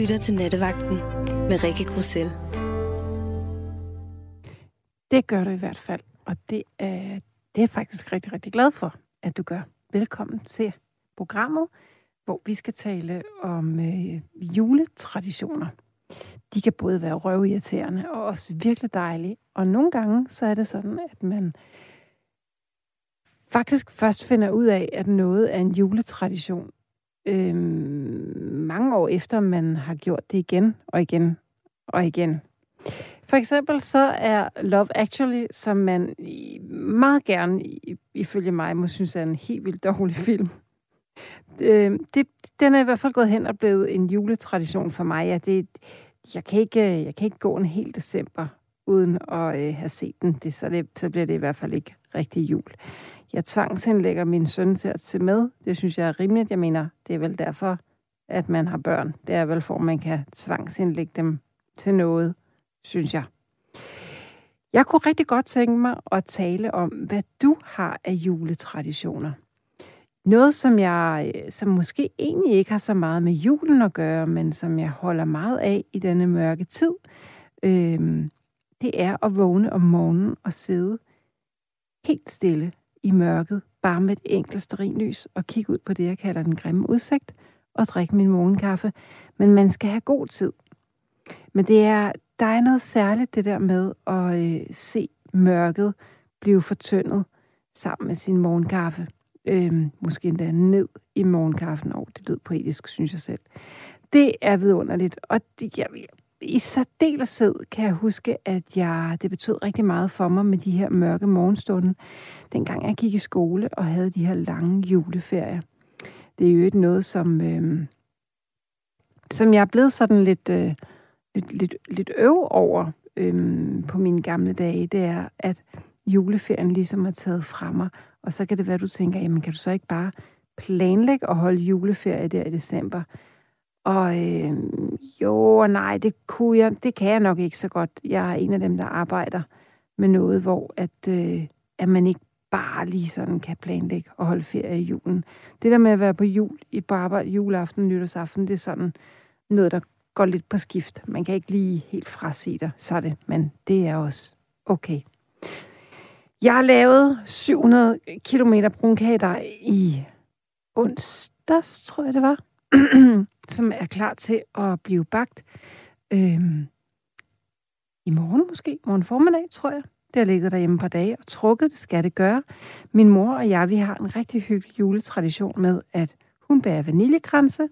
lytter til Nattevagten med Rikke Grussel. Det gør du i hvert fald, og det er, det er jeg faktisk rigtig, rigtig glad for, at du gør. Velkommen til programmet, hvor vi skal tale om øh, juletraditioner. De kan både være røvirriterende og også virkelig dejlige. Og nogle gange så er det sådan, at man faktisk først finder ud af, at noget er en juletradition, øh, mange år efter man har gjort det igen og igen og igen. For eksempel så er Love Actually, som man meget gerne, ifølge mig, må synes er en helt vildt dårlig film. Øh, det, den er i hvert fald gået hen og blevet en juletradition for mig. Ja, det, jeg, kan ikke, jeg kan ikke gå en hel december uden at øh, have set den. Det, så, det, så bliver det i hvert fald ikke rigtig jul. Jeg tvangsindlægger min søn til at se med. Det synes jeg er rimeligt. Jeg mener, det er vel derfor, at man har børn. Det er vel for, at man kan tvangsindlægge dem til noget, synes jeg. Jeg kunne rigtig godt tænke mig at tale om, hvad du har af juletraditioner. Noget, som jeg som måske egentlig ikke har så meget med julen at gøre, men som jeg holder meget af i denne mørke tid, øh, det er at vågne om morgenen og sidde helt stille i mørket, bare med et enkelt sterinlys og kigge ud på det, jeg kalder den grimme udsigt, og drikke min morgenkaffe. Men man skal have god tid. Men det er, der er noget særligt det der med at øh, se mørket blive fortyndet sammen med sin morgenkaffe. Øh, måske endda ned i morgenkaffen. Og det lød poetisk, synes jeg selv. Det er vidunderligt. Og det, jeg, i særdeleshed kan jeg huske, at jeg, det betød rigtig meget for mig med de her mørke morgenstunder, dengang jeg gik i skole og havde de her lange juleferier. Det er jo ikke noget, som, øh, som jeg er blevet sådan lidt, øh, lidt, lidt, lidt øv over øh, på mine gamle dage. Det er, at juleferien ligesom er taget fra mig. Og så kan det være, at du tænker, jamen kan du så ikke bare planlægge at holde juleferie der i december? Og øh, jo og nej, det kunne jeg, det kan jeg nok ikke så godt. Jeg er en af dem, der arbejder med noget, hvor at, øh, at man ikke bare lige sådan kan planlægge og holde ferie i julen. Det der med at være på jul, i på arbejde juleaften, nytårsaften, det er sådan noget, der går lidt på skift. Man kan ikke lige helt frasige dig, så er det, men det er også okay. Jeg har lavet 700 km brunkater i onsdags, tror jeg det var. som er klar til at blive bagt øhm, i morgen måske, morgen formiddag, tror jeg. Det har ligget derhjemme et par dage og trukket, det skal det gøre. Min mor og jeg, vi har en rigtig hyggelig juletradition med, at hun bærer vaniljekranse,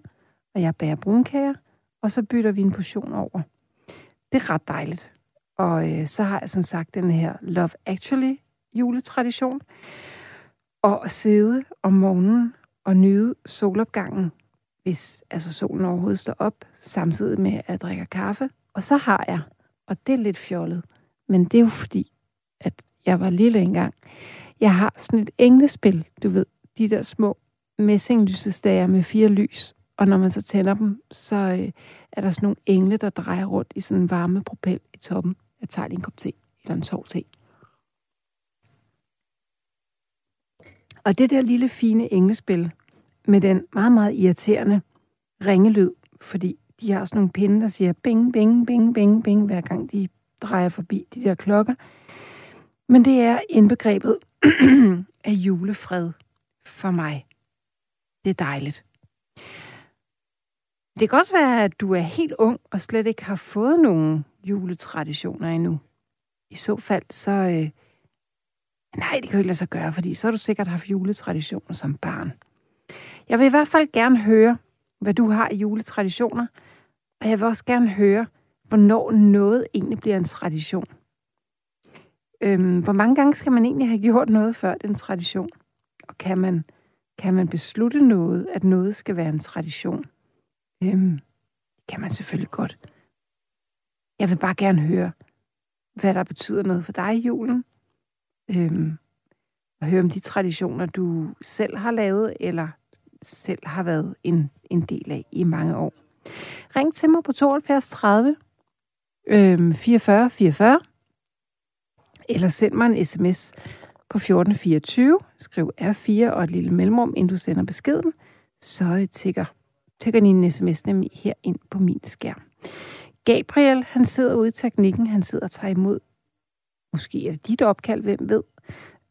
og jeg bærer brunkager, og så bytter vi en portion over. Det er ret dejligt. Og øh, så har jeg som sagt den her Love Actually juletradition. Og at sidde om morgenen og nyde solopgangen hvis altså solen overhovedet står op, samtidig med at jeg drikker kaffe. Og så har jeg, og det er lidt fjollet, men det er jo fordi, at jeg var lille engang. Jeg har sådan et englespil, du ved, de der små messinglysestager med fire lys. Og når man så tænder dem, så øh, er der sådan nogle engle, der drejer rundt i sådan en varme propel i toppen. Jeg tager lige en kop te, eller en sov te. Og det der lille fine englespil, med den meget, meget irriterende ringelyd, fordi de har sådan nogle pinde, der siger bing, bing, bing, bing, bing, hver gang de drejer forbi de der klokker. Men det er indbegrebet af julefred for mig. Det er dejligt. Det kan også være, at du er helt ung og slet ikke har fået nogen juletraditioner endnu. I så fald, så... Øh, nej, det kan jo ikke lade sig gøre, fordi så har du sikkert haft juletraditioner som barn. Jeg vil i hvert fald gerne høre, hvad du har i juletraditioner, og jeg vil også gerne høre, hvornår noget egentlig bliver en tradition. Øhm, hvor mange gange skal man egentlig have gjort noget før det er en tradition? Og kan man, kan man beslutte noget, at noget skal være en tradition? Øhm, det kan man selvfølgelig godt. Jeg vil bare gerne høre, hvad der betyder noget for dig i julen. Øhm, og høre om de traditioner, du selv har lavet, eller selv har været en, en del af i mange år. Ring til mig på 72 30 øh, 44 44, eller send mig en sms på 1424. Skriv R4 og et lille mellemrum, inden du sender beskeden. Så øh, tigger tækker din sms nemlig her ind på min skærm. Gabriel, han sidder ude i teknikken, han sidder og tager imod. Måske er det dit opkald, hvem ved,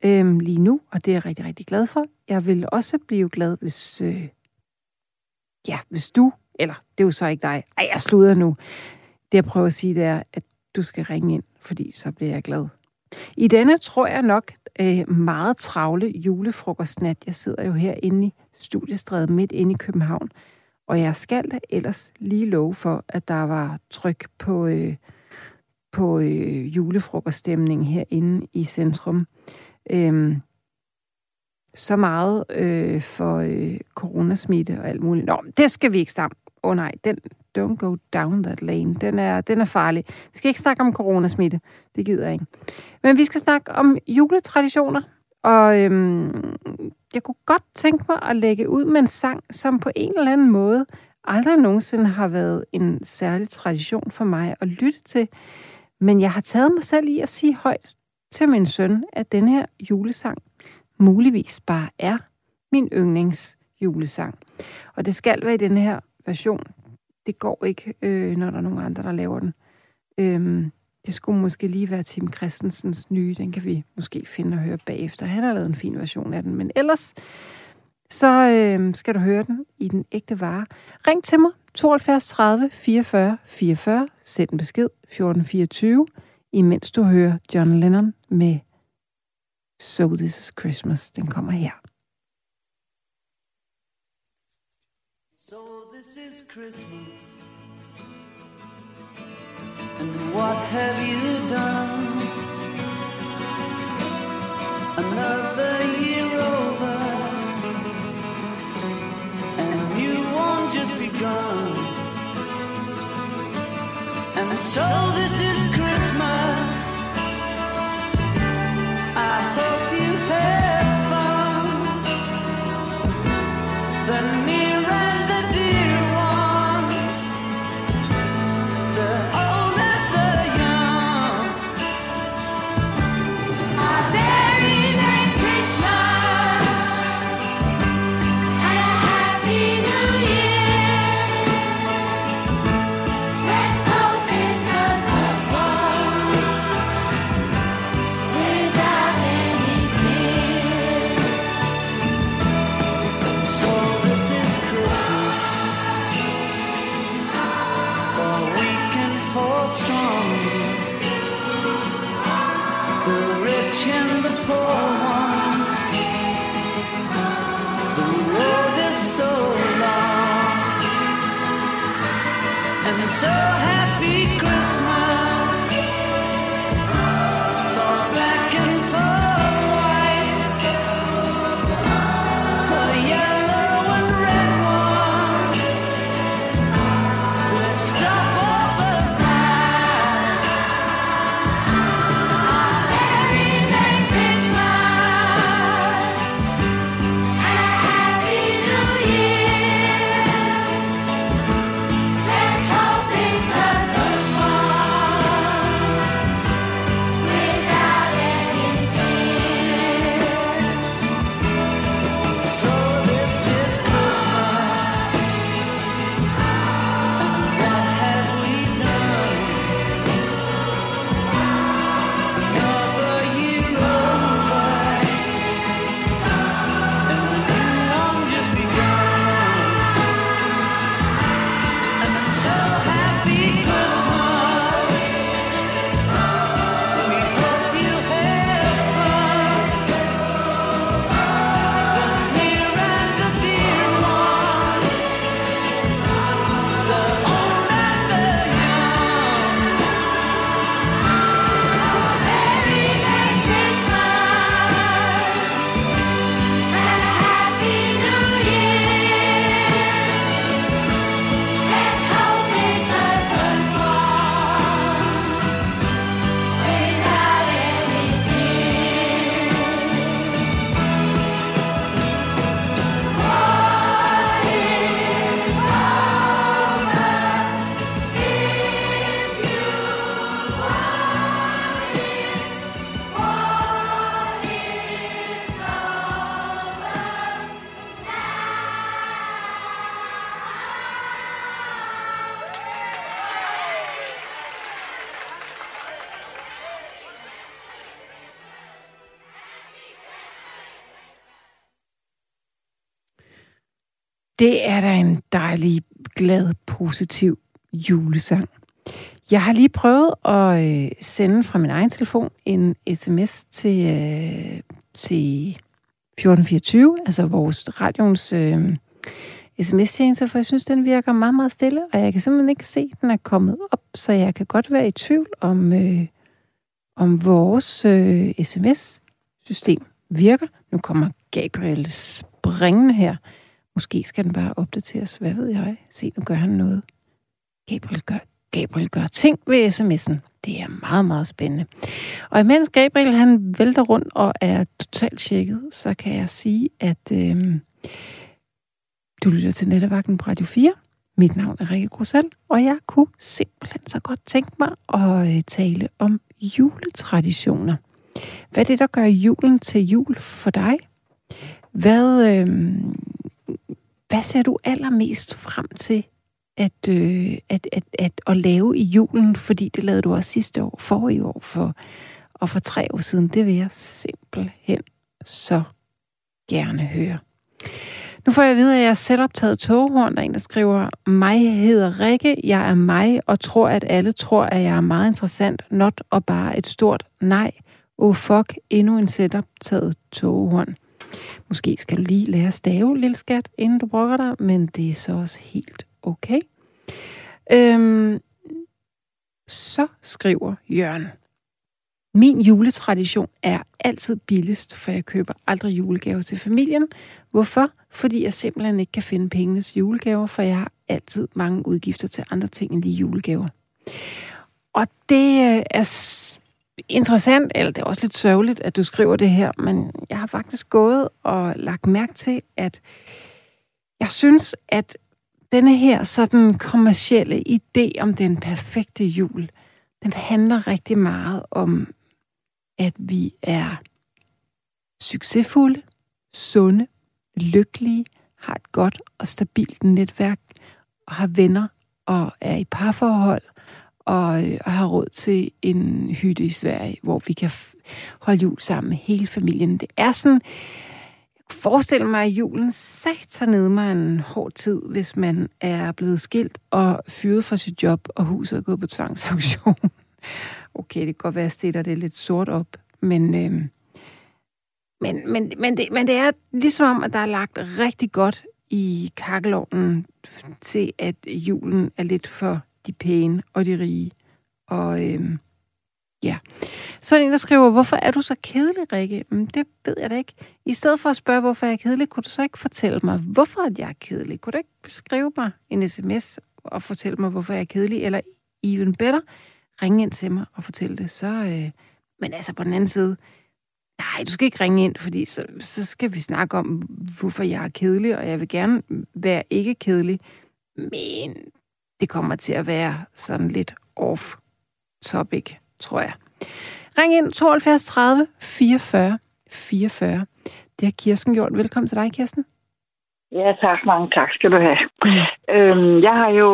øhm, lige nu, og det er jeg rigtig, rigtig glad for. Jeg vil også blive glad, hvis, øh, ja, hvis du, eller det er jo så ikke dig, ej, jeg sluder nu. Det jeg prøver at sige, det er, at du skal ringe ind, fordi så bliver jeg glad. I denne tror jeg nok øh, meget travle julefrokostnat. Jeg sidder jo herinde i studiestrædet midt inde i København, og jeg skal da ellers lige love for, at der var tryk på, øh, på øh, julefrokoststemning herinde i centrum. Øhm, så meget øh, for øh, coronasmitte og alt muligt. Nå, det skal vi ikke snakke Åh oh, nej, den don't go down that lane. Den er, den er farlig. Vi skal ikke snakke om coronasmitte. Det gider jeg ikke. Men vi skal snakke om juletraditioner. Og øhm, jeg kunne godt tænke mig at lægge ud med en sang, som på en eller anden måde aldrig nogensinde har været en særlig tradition for mig at lytte til. Men jeg har taget mig selv i at sige højt til min søn, at den her julesang muligvis bare er min yndlings julesang. Og det skal være i den her version. Det går ikke, øh, når der er nogen andre, der laver den. Øhm, det skulle måske lige være Tim Christensens nye. Den kan vi måske finde og høre bagefter. Han har lavet en fin version af den. Men ellers, så øh, skal du høre den i den ægte vare. Ring til mig 72 30 44 44. Sæt en besked 1424, imens du hører John Lennon med So This Is Christmas. Den kommer her. So this is Christmas. And what have you done? Another year over. And you won't just begun. And so this is so high. Det er da en dejlig, glad, positiv julesang. Jeg har lige prøvet at øh, sende fra min egen telefon en sms til, øh, til 1424, altså vores radios øh, sms-tjeneste, for jeg synes, den virker meget, meget stille, og jeg kan simpelthen ikke se, at den er kommet op, så jeg kan godt være i tvivl om, øh, om vores øh, sms-system virker. Nu kommer Gabriel springende her. Måske skal den bare opdateres, hvad ved jeg. Se, nu gør han noget. Gabriel gør, Gabriel gør ting ved sms'en. Det er meget, meget spændende. Og imens Gabriel han vælter rundt og er totalt tjekket, så kan jeg sige, at øh, du lytter til Nettevagten på Radio 4. Mit navn er Rikke Grussel, og jeg kunne simpelthen så godt tænke mig at øh, tale om juletraditioner. Hvad er det, der gør julen til jul for dig? Hvad, øh, hvad ser du allermest frem til at, øh, at, at, at, at lave i julen? Fordi det lavede du også sidste år, forrige år for, og for tre år siden. Det vil jeg simpelthen så gerne høre. Nu får jeg videre, at jeg er selvoptaget toghorn. Der er en, der skriver, mig hedder Rikke, jeg er mig, og tror, at alle tror, at jeg er meget interessant. Not og bare et stort nej. Oh fuck, endnu en selvoptaget toghorn. Måske skal du lige lære at stave, lille skat, inden du brokker dig, men det er så også helt okay. Øhm, så skriver Jørgen, min juletradition er altid billigst, for jeg køber aldrig julegaver til familien. Hvorfor? Fordi jeg simpelthen ikke kan finde pengenes julegaver, for jeg har altid mange udgifter til andre ting end lige julegaver. Og det øh, er interessant, eller det er også lidt sørgeligt, at du skriver det her, men jeg har faktisk gået og lagt mærke til, at jeg synes, at denne her sådan kommercielle idé om den perfekte jul, den handler rigtig meget om, at vi er succesfulde, sunde, lykkelige, har et godt og stabilt netværk, og har venner, og er i parforhold, og, øh, og har råd til en hytte i Sverige, hvor vi kan holde jul sammen med hele familien. Det er sådan, jeg forestille mig, at julen satan ned mig en hård tid, hvis man er blevet skilt og fyret fra sit job, og huset er gået på tvangsauktion. Okay, det kan godt være, at jeg stiller det lidt sort op, men, øh, men, men, men, det, men det er ligesom om, at der er lagt rigtig godt i kakkelovnen til, at julen er lidt for de pæne og de rige. Og øhm, ja. Så er der en, der skriver, hvorfor er du så kedelig, Rikke? Men det ved jeg da ikke. I stedet for at spørge, hvorfor jeg er kedelig, kunne du så ikke fortælle mig, hvorfor at jeg er kedelig? Kunne du ikke skrive mig en sms og fortælle mig, hvorfor jeg er kedelig? Eller even better, ringe ind til mig og fortælle det. Så, øh, men altså på den anden side, nej, du skal ikke ringe ind, fordi så, så skal vi snakke om, hvorfor jeg er kedelig, og jeg vil gerne være ikke kedelig. Men det kommer til at være sådan lidt off-topic, tror jeg. Ring ind 72 30 44 44. Det har Kirsten gjort. Velkommen til dig, Kirsten. Ja, tak. Mange tak skal du have. Øhm, jeg har jo,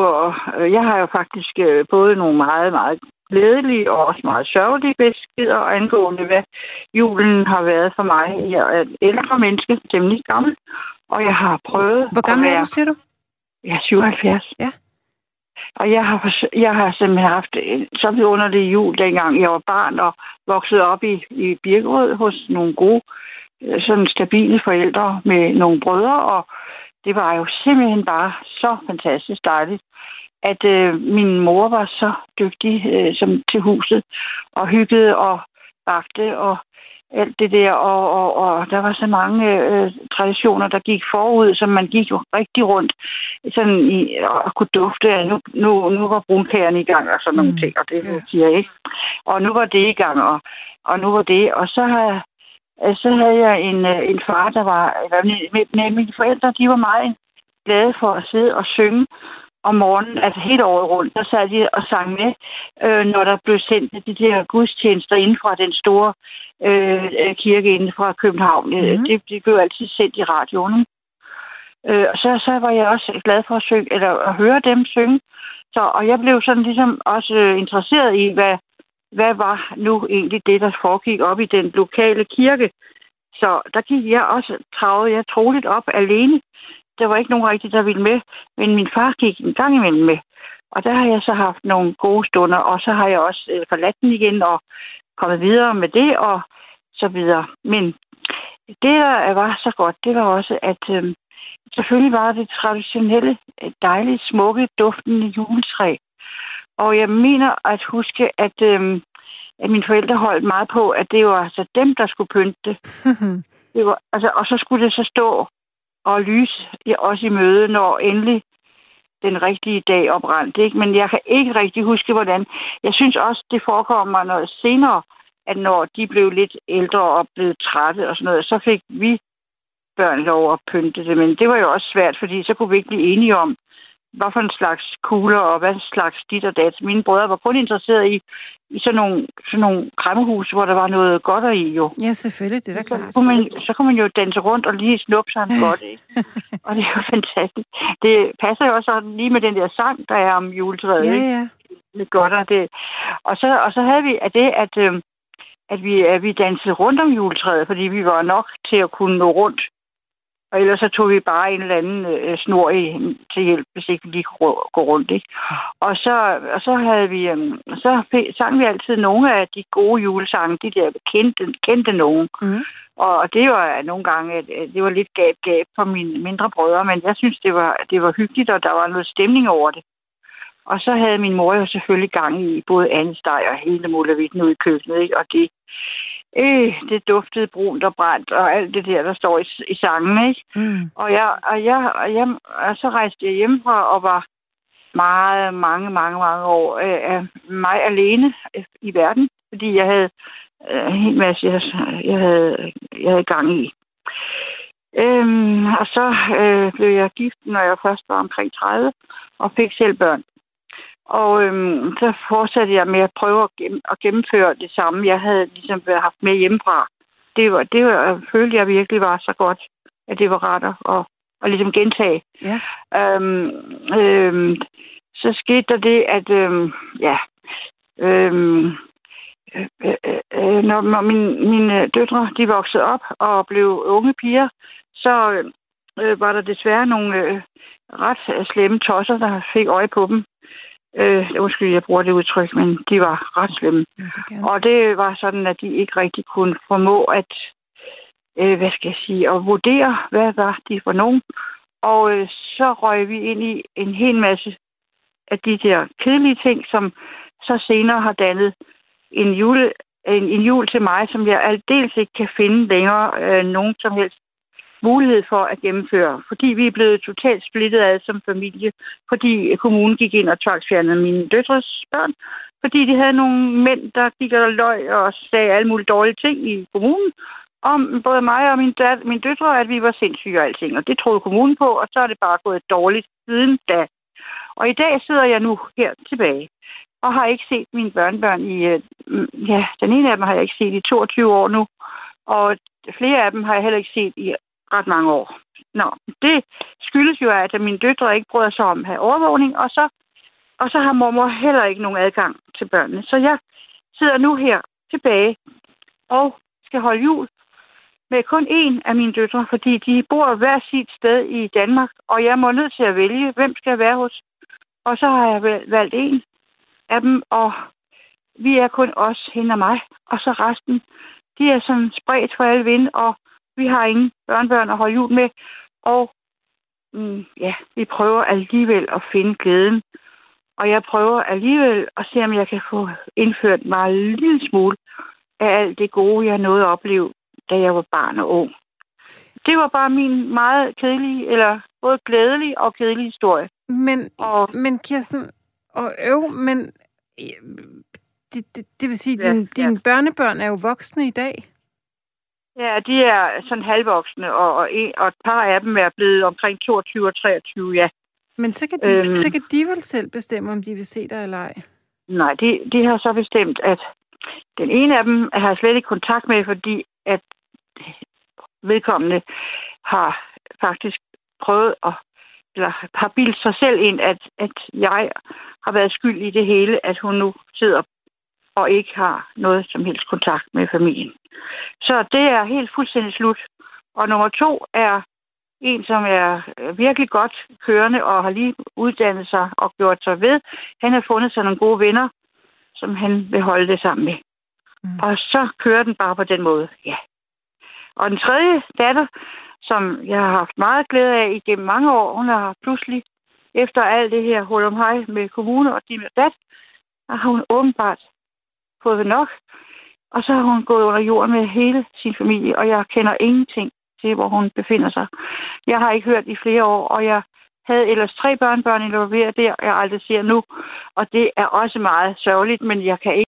øh, jeg har jo faktisk øh, både nogle meget, meget glædelige og også meget sørgelige beskeder angående, hvad julen har været for mig. Jeg er et ældre menneske, temmelig gammel, og jeg har prøvet Hvor gammel at er være... du, siger du? Jeg er 77. Ja. Og jeg har, jeg har simpelthen haft så vidunderlig jul, dengang jeg var barn og voksede op i, i Birkerød hos nogle gode, øh, sådan stabile forældre med nogle brødre, og det var jo simpelthen bare så fantastisk dejligt, at øh, min mor var så dygtig øh, som til huset, og hyggede og bagte og alt det der, og, og, og der var så mange øh, traditioner, der gik forud, som man gik jo rigtig rundt sådan i, og kunne dufte, at nu, nu, nu var brunkagerne i gang og sådan nogle Mm, ting, og det ja. siger jeg ikke. Og nu var det i gang, og, og nu var det, og så har så havde jeg en, øh, en far, der var, eller mine forældre, de var meget glade for at sidde og synge om morgenen, altså hele året rundt, der sad de og sang med, øh, når der blev sendt de der gudstjenester inden fra den store øh, øh, kirke inden fra København. Mhm. Mm-hmm. Det, de blev altid sendt i radioen. ikke? Øh, og så, så var jeg også glad for at, synge, eller at høre dem synge. Så, og jeg blev sådan ligesom også øh, interesseret i, hvad, hvad var nu egentlig det, der foregik op i den lokale kirke. Så der gik jeg også, travede jeg troligt op alene der var ikke nogen rigtig, der ville med. Men min far gik en gang imellem med. Og der har jeg så haft nogle gode stunder, og så har jeg også øh, forladt den igen og kommet videre med det og så videre. Men det, der var så godt, det var også, at øh, selvfølgelig var det traditionelle, øh, dejlige, smukke, duftende juletræ. Og jeg mener at huske, at, øh, at mine forældre holdt meget på, at det var altså dem, der skulle pynte det. det var, altså, og så skulle det så stå og lys også i møde, når endelig den rigtige dag oprandt. Ikke? Men jeg kan ikke rigtig huske, hvordan. Jeg synes også, det forekommer noget senere, at når de blev lidt ældre og blev trætte og sådan noget, så fik vi børn lov at pynte det. Men det var jo også svært, fordi så kunne vi ikke blive enige om, hvad for en slags kugler og hvad slags dit og dat. Mine brødre var kun interesseret i, i sådan nogle, sådan nogle kræmmehus, hvor der var noget godt i jo. Ja, selvfølgelig, det er da Så klart. kunne, man, så kunne man jo danse rundt og lige snuppe sig en godt, ikke? Og det er jo fantastisk. Det passer jo også lige med den der sang, der er om juletræet, Ja, ikke? ja. Lidt godt, og det. Og så, og så havde vi af det, at, øh, at, vi, at vi dansede rundt om juletræet, fordi vi var nok til at kunne nå rundt. Og ellers så tog vi bare en eller anden øh, snor i, til hjælp, hvis ikke vi lige kunne gå rundt. Ikke? Og, så, og så havde vi, øh, så sang vi altid nogle af de gode julesange, de der kendte, kendte nogen. Mm. Og det var nogle gange, at at det var lidt gab-gab for mine mindre brødre, men jeg synes, det var, det var hyggeligt, og der var noget stemning over det. Og så havde min mor jo selvfølgelig gang i både andesteg og hele muligheden ude i køkkenet, ikke? og det, øh, det duftede brunt og brændt, og alt det der, der står i, i sangen, ikke? Mm. Og, jeg, og, jeg, og, jeg, og så rejste jeg hjemmefra og var meget, mange, mange, mange år øh, af mig alene øh, i verden, fordi jeg havde øh, en hel masse, jeg, jeg, havde, jeg havde gang i. Øhm, og så øh, blev jeg gift, når jeg først var omkring 30, og fik selv børn. Og øhm, så fortsatte jeg med at prøve at, gennem, at gennemføre det samme, jeg havde ligesom haft med hjemmefra. Det var, det var, jeg følte jeg virkelig var så godt, at det var rart at, at, at ligesom gentage. Ja. Øhm, øhm, så skete der det, at øhm, ja, øhm, øh, øh, øh, når, når mine, mine døtre de voksede op og blev unge piger, så øh, var der desværre nogle øh, ret slemme tosser, der fik øje på dem. Øh, undskyld, jeg bruger det udtryk, men de var ret slemme. Ja, det. Og det var sådan, at de ikke rigtig kunne formå at, øh, hvad skal jeg sige, at vurdere, hvad var de for nogen. Og øh, så røg vi ind i en hel masse af de der kedelige ting, som så senere har dannet en jule, en, en jul til mig, som jeg aldeles ikke kan finde længere øh, nogen som helst mulighed for at gennemføre. Fordi vi er blevet totalt splittet ad som familie, fordi kommunen gik ind og tvangsfjernede mine døtres børn, fordi de havde nogle mænd, der gik og løg og sagde alle mulige dårlige ting i kommunen, om både mig og min, dat, min døtre, at vi var sindssyge og alting. Og det troede kommunen på, og så er det bare gået dårligt siden da. Og i dag sidder jeg nu her tilbage, og har ikke set mine børnebørn i... Øh, ja, den ene af dem har jeg ikke set i 22 år nu, og flere af dem har jeg heller ikke set i ret mange år. Nå, det skyldes jo, at mine døtre ikke bryder sig om at have overvågning, og så, og så har mormor heller ikke nogen adgang til børnene. Så jeg sidder nu her tilbage og skal holde jul med kun én af mine døtre, fordi de bor hver sit sted i Danmark, og jeg må nødt til at vælge, hvem skal jeg være hos. Og så har jeg valgt en af dem, og vi er kun os, hende og mig, og så resten, de er sådan spredt for alle vind, og vi har ingen børnebørn at holde jul med, og mm, ja, vi prøver alligevel at finde glæden. Og jeg prøver alligevel at se, om jeg kan få indført mig en lille smule af alt det gode, jeg nåede at opleve, da jeg var barn og ung. Det var bare min meget kedelige, eller både glædelige og kedelige historie. Men, Og men Kirsten, og øv, men det, det, det vil sige, at Ja, din, ja. dine børnebørn er jo voksne i dag. Ja, de er sådan halvvoksne, og, og, og et par af dem er blevet omkring 22 og 23, ja. Men så kan, de, Øhm. så kan de vel selv bestemme, om de vil se dig eller ej. Nej, de, de har så bestemt, at den ene af dem har jeg slet ikke kontakt med, fordi at vedkommende har faktisk prøvet at, eller har bildt sig selv ind, at, at jeg har været skyld i det hele, at hun nu sidder og ikke har noget som helst kontakt med familien. Så det er helt fuldstændig slut. Og nummer to er en, som er øh, virkelig godt kørende og har lige uddannet sig og gjort sig ved. Han har fundet sig nogle gode venner, som han vil holde det sammen med. Mm. Og så kører den bare på den måde, ja. Og den tredje datter, som jeg har haft meget glæde af igennem mange år, hun har pludselig, efter alt det her hul om hej med kommune og de med dat, har hun åbenbart fået nok. Og så har hun gået under jorden med hele sin familie, og jeg kender ingenting til, hvor hun befinder sig. Jeg har ikke hørt i flere år, og jeg havde ellers tre børnebørn involveret der, jeg aldrig ser nu. Og det er også meget sørgeligt, men jeg kan ikke